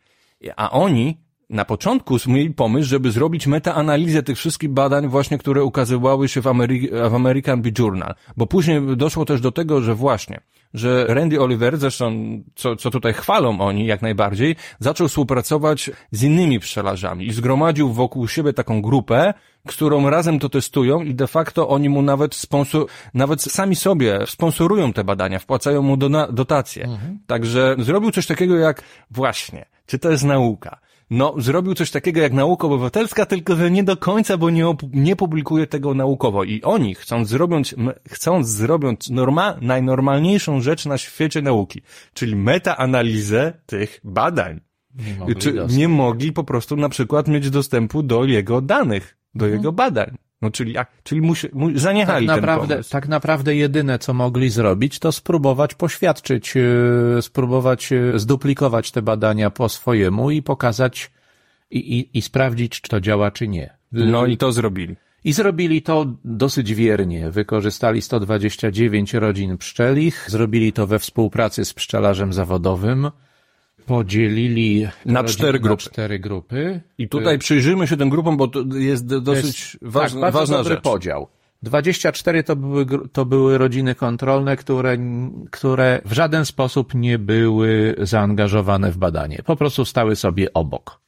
A oni na początku mieli pomysł, żeby zrobić metaanalizę tych wszystkich badań właśnie, które ukazywały się w, Ameri w American Bee Journal. Bo później doszło też do tego, że właśnie, że Randy Oliver, zresztą co, co tutaj chwalą oni jak najbardziej, zaczął współpracować z innymi pszczelarzami i zgromadził wokół siebie taką grupę, którą razem to testują i de facto oni mu nawet sponsor, nawet sami sobie sponsorują te badania, wpłacają mu do, dotacje. Mhm. Także zrobił coś takiego jak właśnie, czy to jest nauka? No, zrobił coś takiego jak nauka obywatelska, tylko że nie do końca, bo nie, nie publikuje tego naukowo. I oni, chcąc zrobić, chcąc zrobić norma, najnormalniejszą rzecz na świecie nauki, czyli metaanalizę tych badań, nie mogli, czy nie mogli po prostu na przykład mieć dostępu do jego danych, do mhm. jego badań. No czyli, jak, czyli musi, mu, zaniechali tak naprawdę, ten pomysł. Tak naprawdę jedyne, co mogli zrobić, to spróbować poświadczyć, yy, spróbować yy, zduplikować te badania po swojemu i pokazać i, i, i sprawdzić, czy to działa, czy nie. No i to zrobili. I zrobili to dosyć wiernie. Wykorzystali 129 rodzin pszczelich, zrobili to we współpracy z pszczelarzem zawodowym, podzielili na cztery grupy. Na cztery grupy. I tutaj przyjrzyjmy się tym grupom, bo to jest dosyć jest, ważna, tak, ważna dobry rzecz. podział. 24 to były, to były rodziny kontrolne, które, które w żaden sposób nie były zaangażowane w badanie. Po prostu stały sobie obok.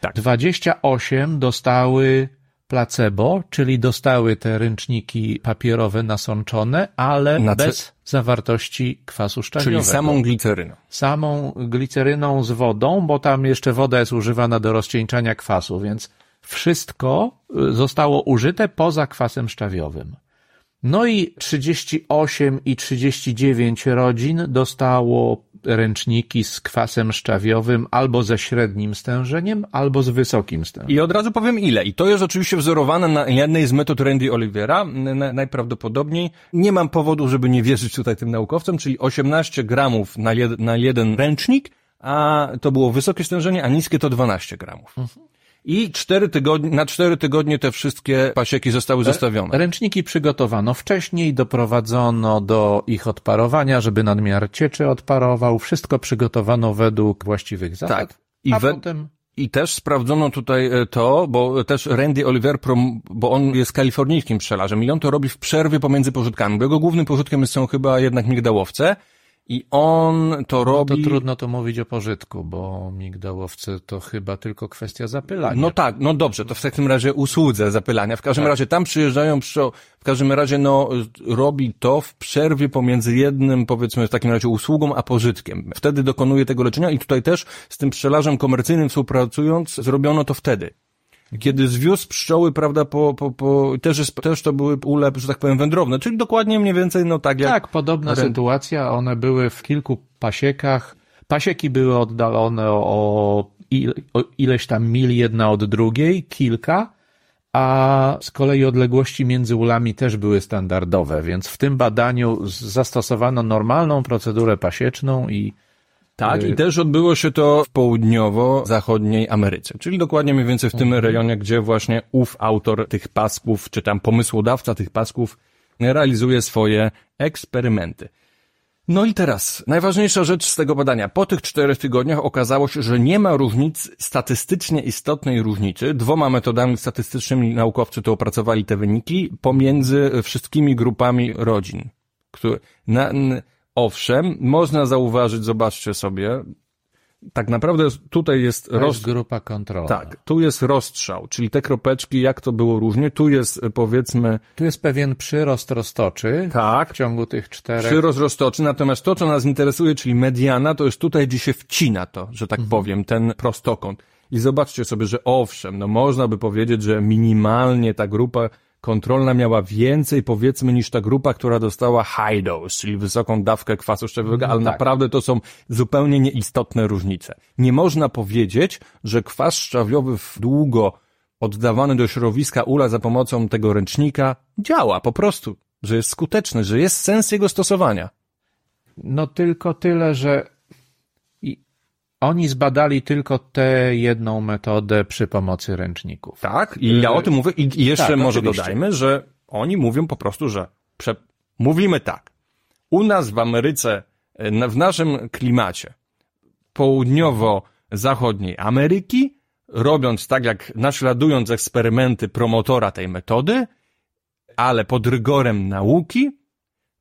Tak. 28 dostały placebo, czyli dostały te ręczniki papierowe nasączone, ale Na bez zawartości kwasu szczawiowego. Czyli samą gliceryną. Samą gliceryną z wodą, bo tam jeszcze woda jest używana do rozcieńczania kwasu, więc wszystko y, zostało użyte poza kwasem szczawiowym. No i 38 i 39 rodzin dostało ręczniki z kwasem szczawiowym albo ze średnim stężeniem, albo z wysokim stężeniem. I od razu powiem ile. I to jest oczywiście wzorowane na jednej z metod Randy Olivera, najprawdopodobniej. Nie mam powodu, żeby nie wierzyć tutaj tym naukowcom, czyli 18 gramów na, jed na jeden ręcznik, a to było wysokie stężenie, a niskie to 12 gramów. Mhm. I cztery tygodnie, na cztery tygodnie te wszystkie pasieki zostały zostawione. Ręczniki przygotowano wcześniej, doprowadzono do ich odparowania, żeby nadmiar cieczy odparował. Wszystko przygotowano według właściwych zasad. Tak. I a we... potem i też sprawdzono tutaj e, to, bo też Randy Oliver, bo on jest kalifornijskim pszczelarzem i on to robi w przerwie pomiędzy pożytkami, bo jego głównym pożytkiem są chyba jednak migdałowce i on to robi... No to trudno to mówić o pożytku, bo migdałowcy to chyba tylko kwestia zapylania. No tak, no dobrze, to w takim razie usłudze zapylania. W każdym tak. razie tam przyjeżdżają, w każdym razie no robi to w przerwie pomiędzy jednym, powiedzmy w takim razie usługą, a pożytkiem. Wtedy dokonuje tego leczenia i tutaj też z tym pszczelarzem komercyjnym współpracując zrobiono to wtedy kiedy zwiózł pszczoły, prawda, po, po, po też, jest, też to były ule, że tak powiem, wędrowne, czyli dokładnie mniej więcej, no tak jak... Tak, podobna sytuacja, one były w kilku pasiekach, pasieki były oddalone o, il, o ileś tam mil jedna od drugiej, kilka, a z kolei odległości między ulami też były standardowe, więc w tym badaniu zastosowano normalną procedurę pasieczną i tak, i też odbyło się to w południowo-zachodniej Ameryce, czyli dokładnie mniej więcej w tym mhm. rejonie, gdzie właśnie ów autor tych pasków, czy tam pomysłodawca tych pasków realizuje swoje eksperymenty. No i teraz, najważniejsza rzecz z tego badania. Po tych czterech tygodniach okazało się, że nie ma różnic, statystycznie istotnej różnicy. Dwoma metodami statystycznymi naukowcy to opracowali te wyniki pomiędzy wszystkimi grupami rodzin. Które, na, Owszem, można zauważyć, zobaczcie sobie, tak naprawdę tutaj jest, to jest grupa kontrolna. Tak, tu jest rozstrzał, czyli te kropeczki, jak to było różnie, tu jest powiedzmy... Tu jest pewien przyrost roztoczy tak, w ciągu tych czterech... Przyrost roztoczy, natomiast to, co nas interesuje, czyli mediana, to jest tutaj, gdzie się wcina to, że tak mhm. powiem, ten prostokąt. I zobaczcie sobie, że owszem, no można by powiedzieć, że minimalnie ta grupa kontrolna miała więcej, powiedzmy, niż ta grupa, która dostała high dose, czyli wysoką dawkę kwasu szczawiowego, no ale tak. naprawdę to są zupełnie nieistotne różnice. Nie można powiedzieć, że kwas szczawiowy w długo oddawany do środowiska ula za pomocą tego ręcznika działa po prostu, że jest skuteczny, że jest sens jego stosowania. No tylko tyle, że oni zbadali tylko tę jedną metodę przy pomocy ręczników. Tak, i ja o tym mówię. I jeszcze tak, może oczywiście. dodajmy, że oni mówią po prostu, że prze... mówimy tak. U nas w Ameryce, w naszym klimacie południowo-zachodniej Ameryki, robiąc tak jak naśladując eksperymenty promotora tej metody, ale pod rygorem nauki,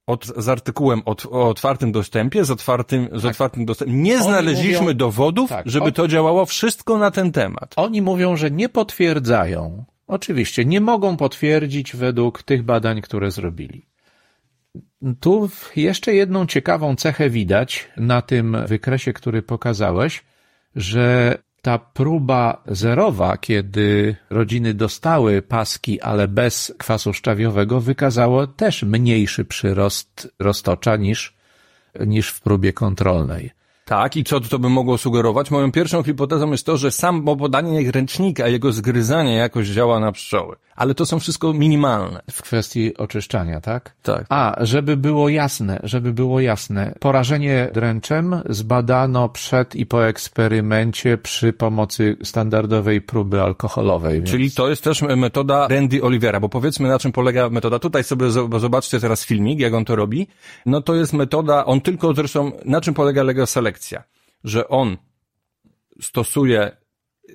od, z artykułem od, o otwartym dostępie, z otwartym, z tak. otwartym dostępem. Nie Oni znaleźliśmy mówią, dowodów, tak, żeby to działało wszystko na ten temat. Oni mówią, że nie potwierdzają. Oczywiście, nie mogą potwierdzić według tych badań, które zrobili. Tu jeszcze jedną ciekawą cechę widać na tym wykresie, który pokazałeś, że ta próba zerowa, kiedy rodziny dostały paski, ale bez kwasu szczawiowego, wykazało też mniejszy przyrost roztocza niż, niż w próbie kontrolnej. Tak, i co to by mogło sugerować? Moją pierwszą hipotezą jest to, że samo podanie ręcznika, jego zgryzanie jakoś działa na pszczoły. Ale to są wszystko minimalne. W kwestii oczyszczania, tak? Tak. A, żeby było jasne, żeby było jasne, porażenie dręczem zbadano przed i po eksperymencie przy pomocy standardowej próby alkoholowej. Więc... Czyli to jest też metoda Randy Olivera, bo powiedzmy na czym polega metoda. Tutaj sobie zobaczcie teraz filmik, jak on to robi. No to jest metoda, on tylko zresztą, na czym polega Lego Select? Że on stosuje,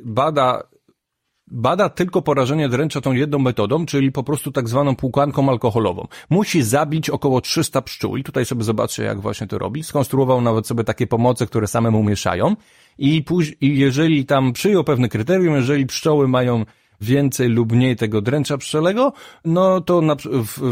bada, bada tylko porażenie dręcza tą jedną metodą, czyli po prostu tak zwaną płukanką alkoholową. Musi zabić około 300 pszczół i tutaj sobie zobaczcie, jak właśnie to robi. Skonstruował nawet sobie takie pomoce, które samemu mieszają i, później, i jeżeli tam przyjął pewne kryterium, jeżeli pszczoły mają więcej lub mniej tego dręcza pszczelego, no to na,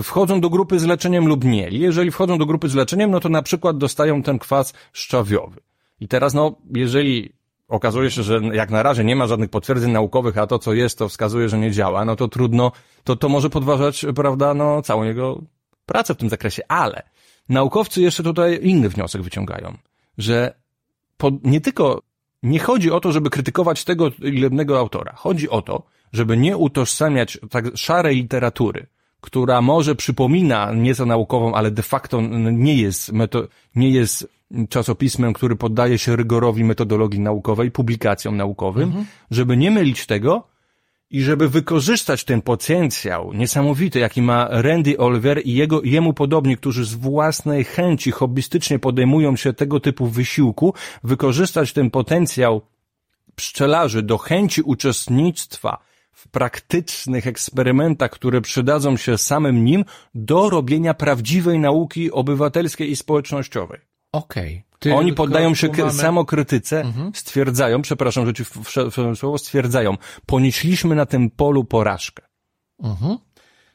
wchodzą do grupy z leczeniem lub nie. Jeżeli wchodzą do grupy z leczeniem, no to na przykład dostają ten kwas szczawiowy. I teraz, no, jeżeli okazuje się, że jak na razie nie ma żadnych potwierdzeń naukowych, a to co jest, to wskazuje, że nie działa, no to trudno, to, to może podważać, prawda, no, całą jego pracę w tym zakresie. Ale naukowcy jeszcze tutaj inny wniosek wyciągają, że po, nie tylko, nie chodzi o to, żeby krytykować tego jednego autora. Chodzi o to, żeby nie utożsamiać tak szarej literatury, która może przypomina nieco naukową, ale de facto nie jest, meto, nie jest czasopismem, który poddaje się rygorowi metodologii naukowej, publikacjom naukowym, mhm. żeby nie mylić tego i żeby wykorzystać ten potencjał niesamowity, jaki ma Randy Oliver i jego, jemu podobni, którzy z własnej chęci hobbystycznie podejmują się tego typu wysiłku, wykorzystać ten potencjał pszczelarzy do chęci uczestnictwa w praktycznych eksperymentach, które przydadzą się samym nim do robienia prawdziwej nauki obywatelskiej i społecznościowej. Okej. Oni Tylko poddają się mamy- samokrytyce, Mhm. stwierdzają, przepraszam, że ci wszedłem słowo, stwierdzają, ponieśliśmy na tym polu porażkę. Mhm.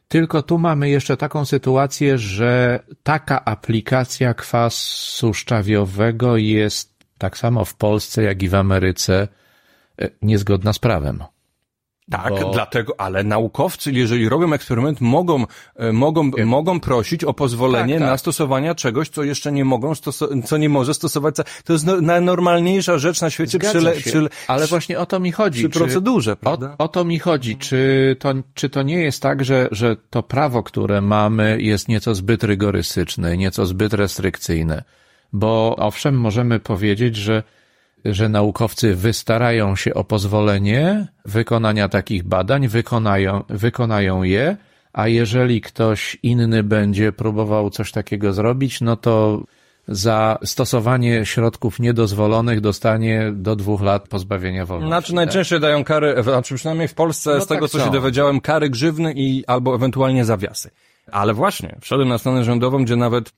Tylko tu mamy jeszcze taką sytuację, że taka aplikacja kwasu szczawiowego jest tak samo w Polsce, jak i w Ameryce e, niezgodna z prawem. Tak, Bo- dlatego, ale naukowcy, jeżeli robią eksperyment, mogą, e, mogą, mogą prosić o pozwolenie Tak, tak. na stosowanie czegoś, co jeszcze nie mogą, co nie może stosować. To jest no, najnormalniejsza rzecz na świecie przy, Zgadza le- się, przy, ale właśnie o to mi chodzi. przy czy- procedurze, O, prawda? o to mi chodzi. Czy to, czy to nie jest tak, że, że to prawo, które mamy, jest nieco zbyt rygorystyczne, nieco zbyt restrykcyjne? Bo owszem, możemy powiedzieć, że, że naukowcy wystarają się o pozwolenie wykonania takich badań, wykonają, wykonają je, a jeżeli ktoś inny będzie próbował coś takiego zrobić, no to za stosowanie środków niedozwolonych dostanie do dwóch lat pozbawienia wolności. Znaczy tak? najczęściej dają kary, znaczy przynajmniej w Polsce, No z tego tak co się są. dowiedziałem, kary grzywny i albo ewentualnie zawiasy. Ale właśnie, wszedłem na stronę rządową, gdzie nawet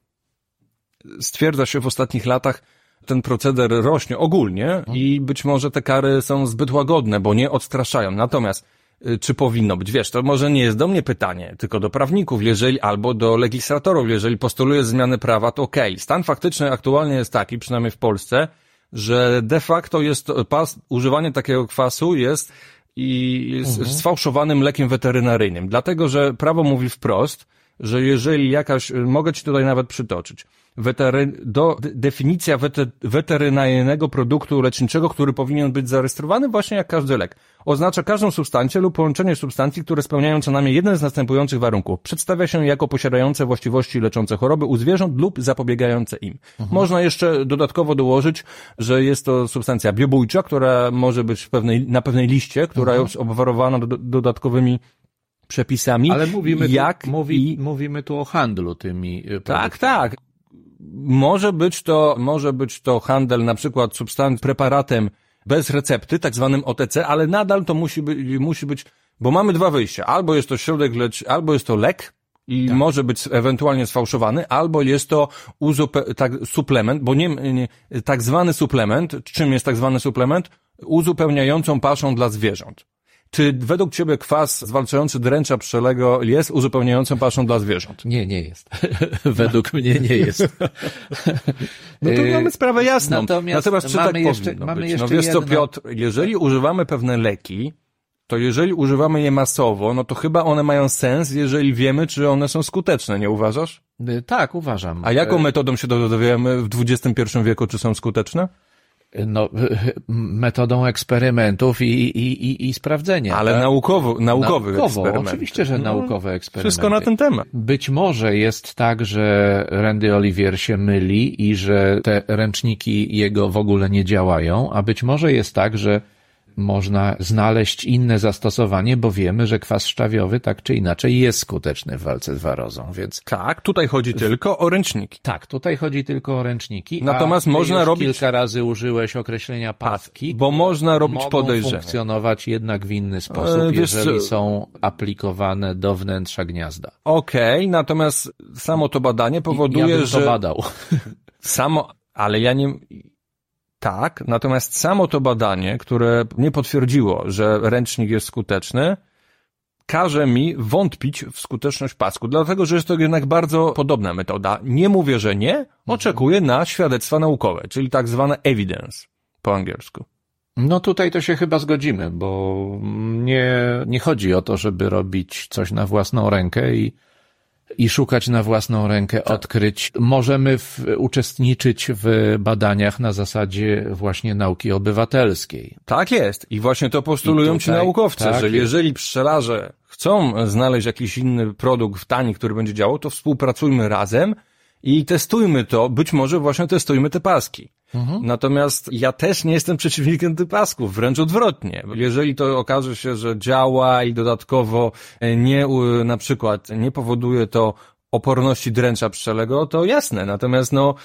stwierdza się w ostatnich latach, ten proceder rośnie ogólnie i być może te kary są zbyt łagodne, bo nie odstraszają. Natomiast y, czy powinno być? Wiesz, to może nie jest do mnie pytanie, tylko do prawników, jeżeli, albo do legislatorów, jeżeli postuluje zmiany prawa, to okej. Stan faktyczny aktualnie jest taki, przynajmniej w Polsce, że de facto jest pas, używanie takiego kwasu jest i jest sfałszowanym lekiem weterynaryjnym. Dlatego, że prawo mówi wprost, że jeżeli jakaś, mogę ci tutaj nawet przytoczyć, wetery, do, de, definicja wete, weterynaryjnego produktu leczniczego, który powinien być zarejestrowany właśnie jak każdy lek. Oznacza każdą substancję lub połączenie substancji, które spełniają co najmniej jeden z następujących warunków. Przedstawia się jako posiadające właściwości leczące choroby u zwierząt lub zapobiegające im. Można jeszcze dodatkowo dołożyć, że jest to substancja biobójcza, która może być w pewnej, na pewnej liście, która jest obwarowana do, dodatkowymi przepisami. Ale mówimy, jak tu, mówi, i mówimy tu o handlu tymi y, tak, tak. Może być to, może być to handel na przykład substanc, preparatem bez recepty, tak zwanym OTC, ale nadal to musi być, musi być, bo mamy dwa wyjścia. Albo jest to środek lecz, albo jest to lek i Tak. może być ewentualnie sfałszowany, albo jest to uzupe, tak, suplement, bo nie, nie, tak zwany suplement, czym jest tak zwany suplement? Uzupełniającą paszą dla zwierząt. Czy według Ciebie kwas zwalczający dręcza pszczelego jest uzupełniającą paszą dla zwierząt? Nie, nie jest. Według mnie nie jest. No to Yy, mamy sprawę jasną. natomiast Natomiast czy mamy tak jeszcze- powinno mamy być? jeszcze no wiesz co, jedno- Piotr, jeżeli używamy pewne leki, to jeżeli używamy je masowo, no to chyba one mają sens, jeżeli wiemy, czy one są skuteczne, nie uważasz? Y, Tak, uważam. A jaką Y, metodą się dowiemy w XXI wieku, czy są skuteczne? No, metodą eksperymentów i, i, i, i sprawdzenia. Ale tak? naukowo, naukowy Naukowo, oczywiście, że No, naukowe eksperymenty. Wszystko na ten temat. Być może jest tak, że Randy Olivier się myli i że te ręczniki jego w ogóle nie działają, a być może jest tak, że można znaleźć inne zastosowanie, bo wiemy, że kwas szczawiowy tak czy inaczej jest skuteczny w walce z warozą, więc Tak, tutaj chodzi tylko o ręczniki. tak, tutaj chodzi tylko o ręczniki. Natomiast można robić- kilka razy użyłeś określenia paski, Bo można robić mogą podejrzenia. funkcjonować jednak w inny sposób, E, wiesz jeżeli są aplikowane do wnętrza gniazda. Okej, natomiast samo to badanie ja powoduje, bym że... to badał. Samo, ale ja nie. Tak, natomiast samo to badanie, które nie potwierdziło, że ręcznik jest skuteczny, każe mi wątpić w skuteczność pasku, dlatego że jest to jednak bardzo podobna metoda. Nie mówię, że nie, oczekuję na świadectwa naukowe, czyli tak zwane evidence po angielsku. No tutaj to się chyba zgodzimy, bo nie, nie chodzi o to, żeby robić coś na własną rękę i, i szukać na własną rękę odkryć. Możemy w, uczestniczyć w badaniach na zasadzie właśnie nauki obywatelskiej. Tak jest. I właśnie to postulują I ci tutaj- naukowcy, tak że jest. jeżeli pszczelarze chcą znaleźć jakiś inny produkt w tani, który będzie działał, to współpracujmy razem i testujmy to. Być może właśnie testujmy te paski. Mhm. Natomiast ja też nie jestem przeciwnikiem tych pasków, wręcz odwrotnie. Jeżeli to okaże się, że działa i dodatkowo e, nie, na przykład nie powoduje to oporności dręcza pszczelego, to jasne. Natomiast no,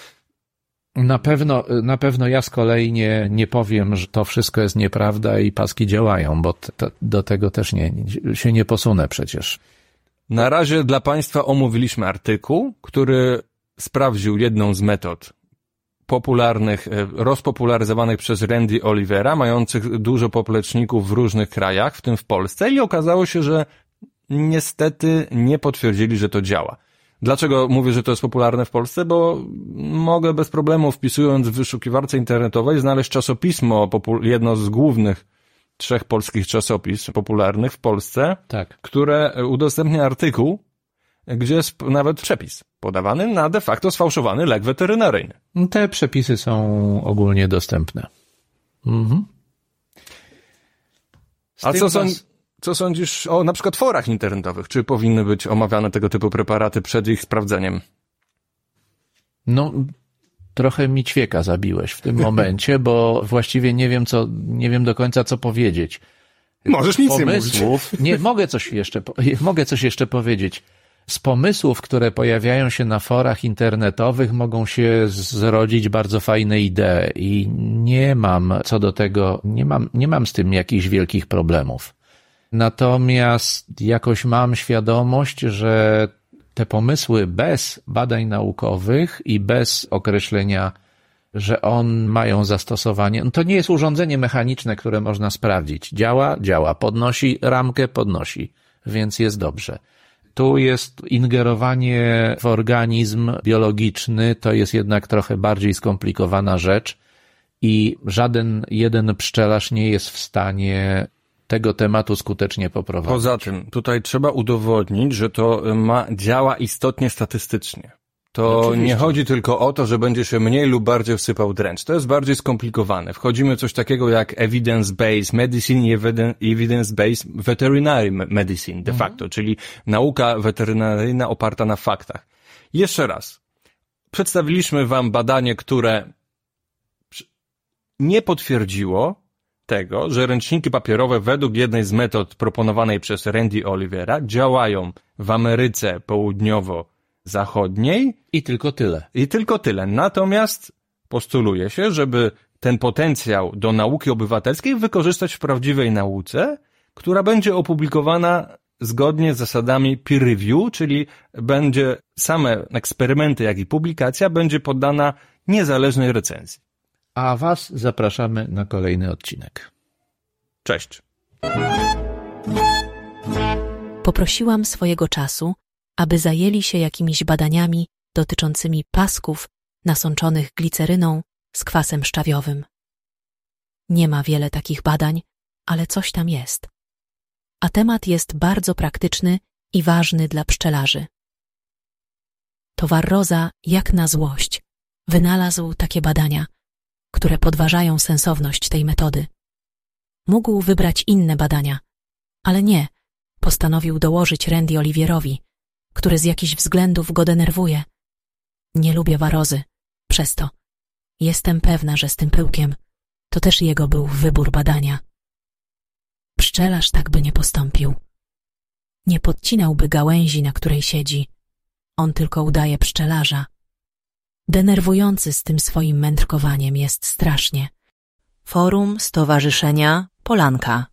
Na pewno, na pewno ja z kolei nie, nie powiem, że to wszystko jest nieprawda i paski działają, bo to, do tego też nie, się nie posunę przecież. Na razie dla Państwa omówiliśmy artykuł, który sprawdził jedną z metod popularnych, e, rozpopularyzowanych przez Randy Olivera, mających dużo popleczników w różnych krajach, w tym w Polsce i okazało się, że niestety nie potwierdzili, że to działa. Dlaczego mówię, że to jest popularne w Polsce? Bo mogę bez problemu wpisując w wyszukiwarce internetowej znaleźć czasopismo, jedno z głównych trzech polskich czasopism popularnych w Polsce, tak. które udostępnia artykuł, gdzie jest nawet przepis podawany na de facto sfałszowany lek weterynaryjny. Te przepisy są ogólnie dostępne. Mhm. A co, są, co sądzisz o na przykład forach internetowych? Czy powinny być omawiane tego typu preparaty przed ich sprawdzeniem? No, trochę mi ćwieka zabiłeś w tym momencie, bo właściwie nie wiem co, nie wiem do końca co powiedzieć. Możesz nic Pomysłów, nie, nie mogę coś jeszcze, mogę coś jeszcze powiedzieć. Z pomysłów, które pojawiają się na forach internetowych, mogą się zrodzić bardzo fajne idee i nie mam co do tego, nie mam, nie mam z tym jakichś wielkich problemów. Natomiast jakoś mam świadomość, że te pomysły bez badań naukowych i bez określenia, że on mają zastosowanie, no to nie jest urządzenie mechaniczne, które można sprawdzić. Działa, działa, podnosi ramkę, podnosi, więc jest dobrze. Tu jest ingerowanie w organizm biologiczny, to jest jednak trochę bardziej skomplikowana rzecz i żaden jeden pszczelarz nie jest w stanie tego tematu skutecznie poprowadzić. Poza tym, tutaj trzeba udowodnić, że to ma, działa istotnie statystycznie. To Oczywiście. nie chodzi tylko o to, że będzie się mniej lub bardziej wsypał dręcz. To jest bardziej skomplikowane. Wchodzimy w coś takiego jak evidence-based medicine i evidence-based veterinary medicine de mhm. facto, czyli nauka weterynaryjna oparta na faktach. Jeszcze raz. Przedstawiliśmy wam badanie, które nie potwierdziło, tego, że ręczniki papierowe według jednej z metod proponowanej przez Randy Olivera działają w Ameryce Południowo-Zachodniej. I tylko tyle. I tylko tyle. Natomiast postuluje się, żeby ten potencjał do nauki obywatelskiej wykorzystać w prawdziwej nauce, która będzie opublikowana zgodnie z zasadami peer review, czyli będzie same eksperymenty, jak i publikacja będzie poddana niezależnej recenzji a Was zapraszamy na kolejny odcinek. Cześć. Poprosiłam swojego czasu, aby zajęli się jakimiś badaniami dotyczącymi pasków nasączonych gliceryną z kwasem szczawiowym. Nie ma wiele takich badań, ale coś tam jest. A temat jest bardzo praktyczny i ważny dla pszczelarzy. Towar Roza, jak na złość, wynalazł takie badania – które podważają sensowność tej metody. Mógł wybrać inne badania, ale nie, postanowił dołożyć Randy Olivierowi, który z jakichś względów go denerwuje. Nie lubię warozy, przez to. Jestem pewna, że z tym pyłkiem to też jego był wybór badania. Pszczelarz tak by nie postąpił. Nie podcinałby gałęzi, na której siedzi. On tylko udaje pszczelarza. Denerwujący z tym swoim mędrkowaniem jest strasznie. Forum Stowarzyszenia Polanka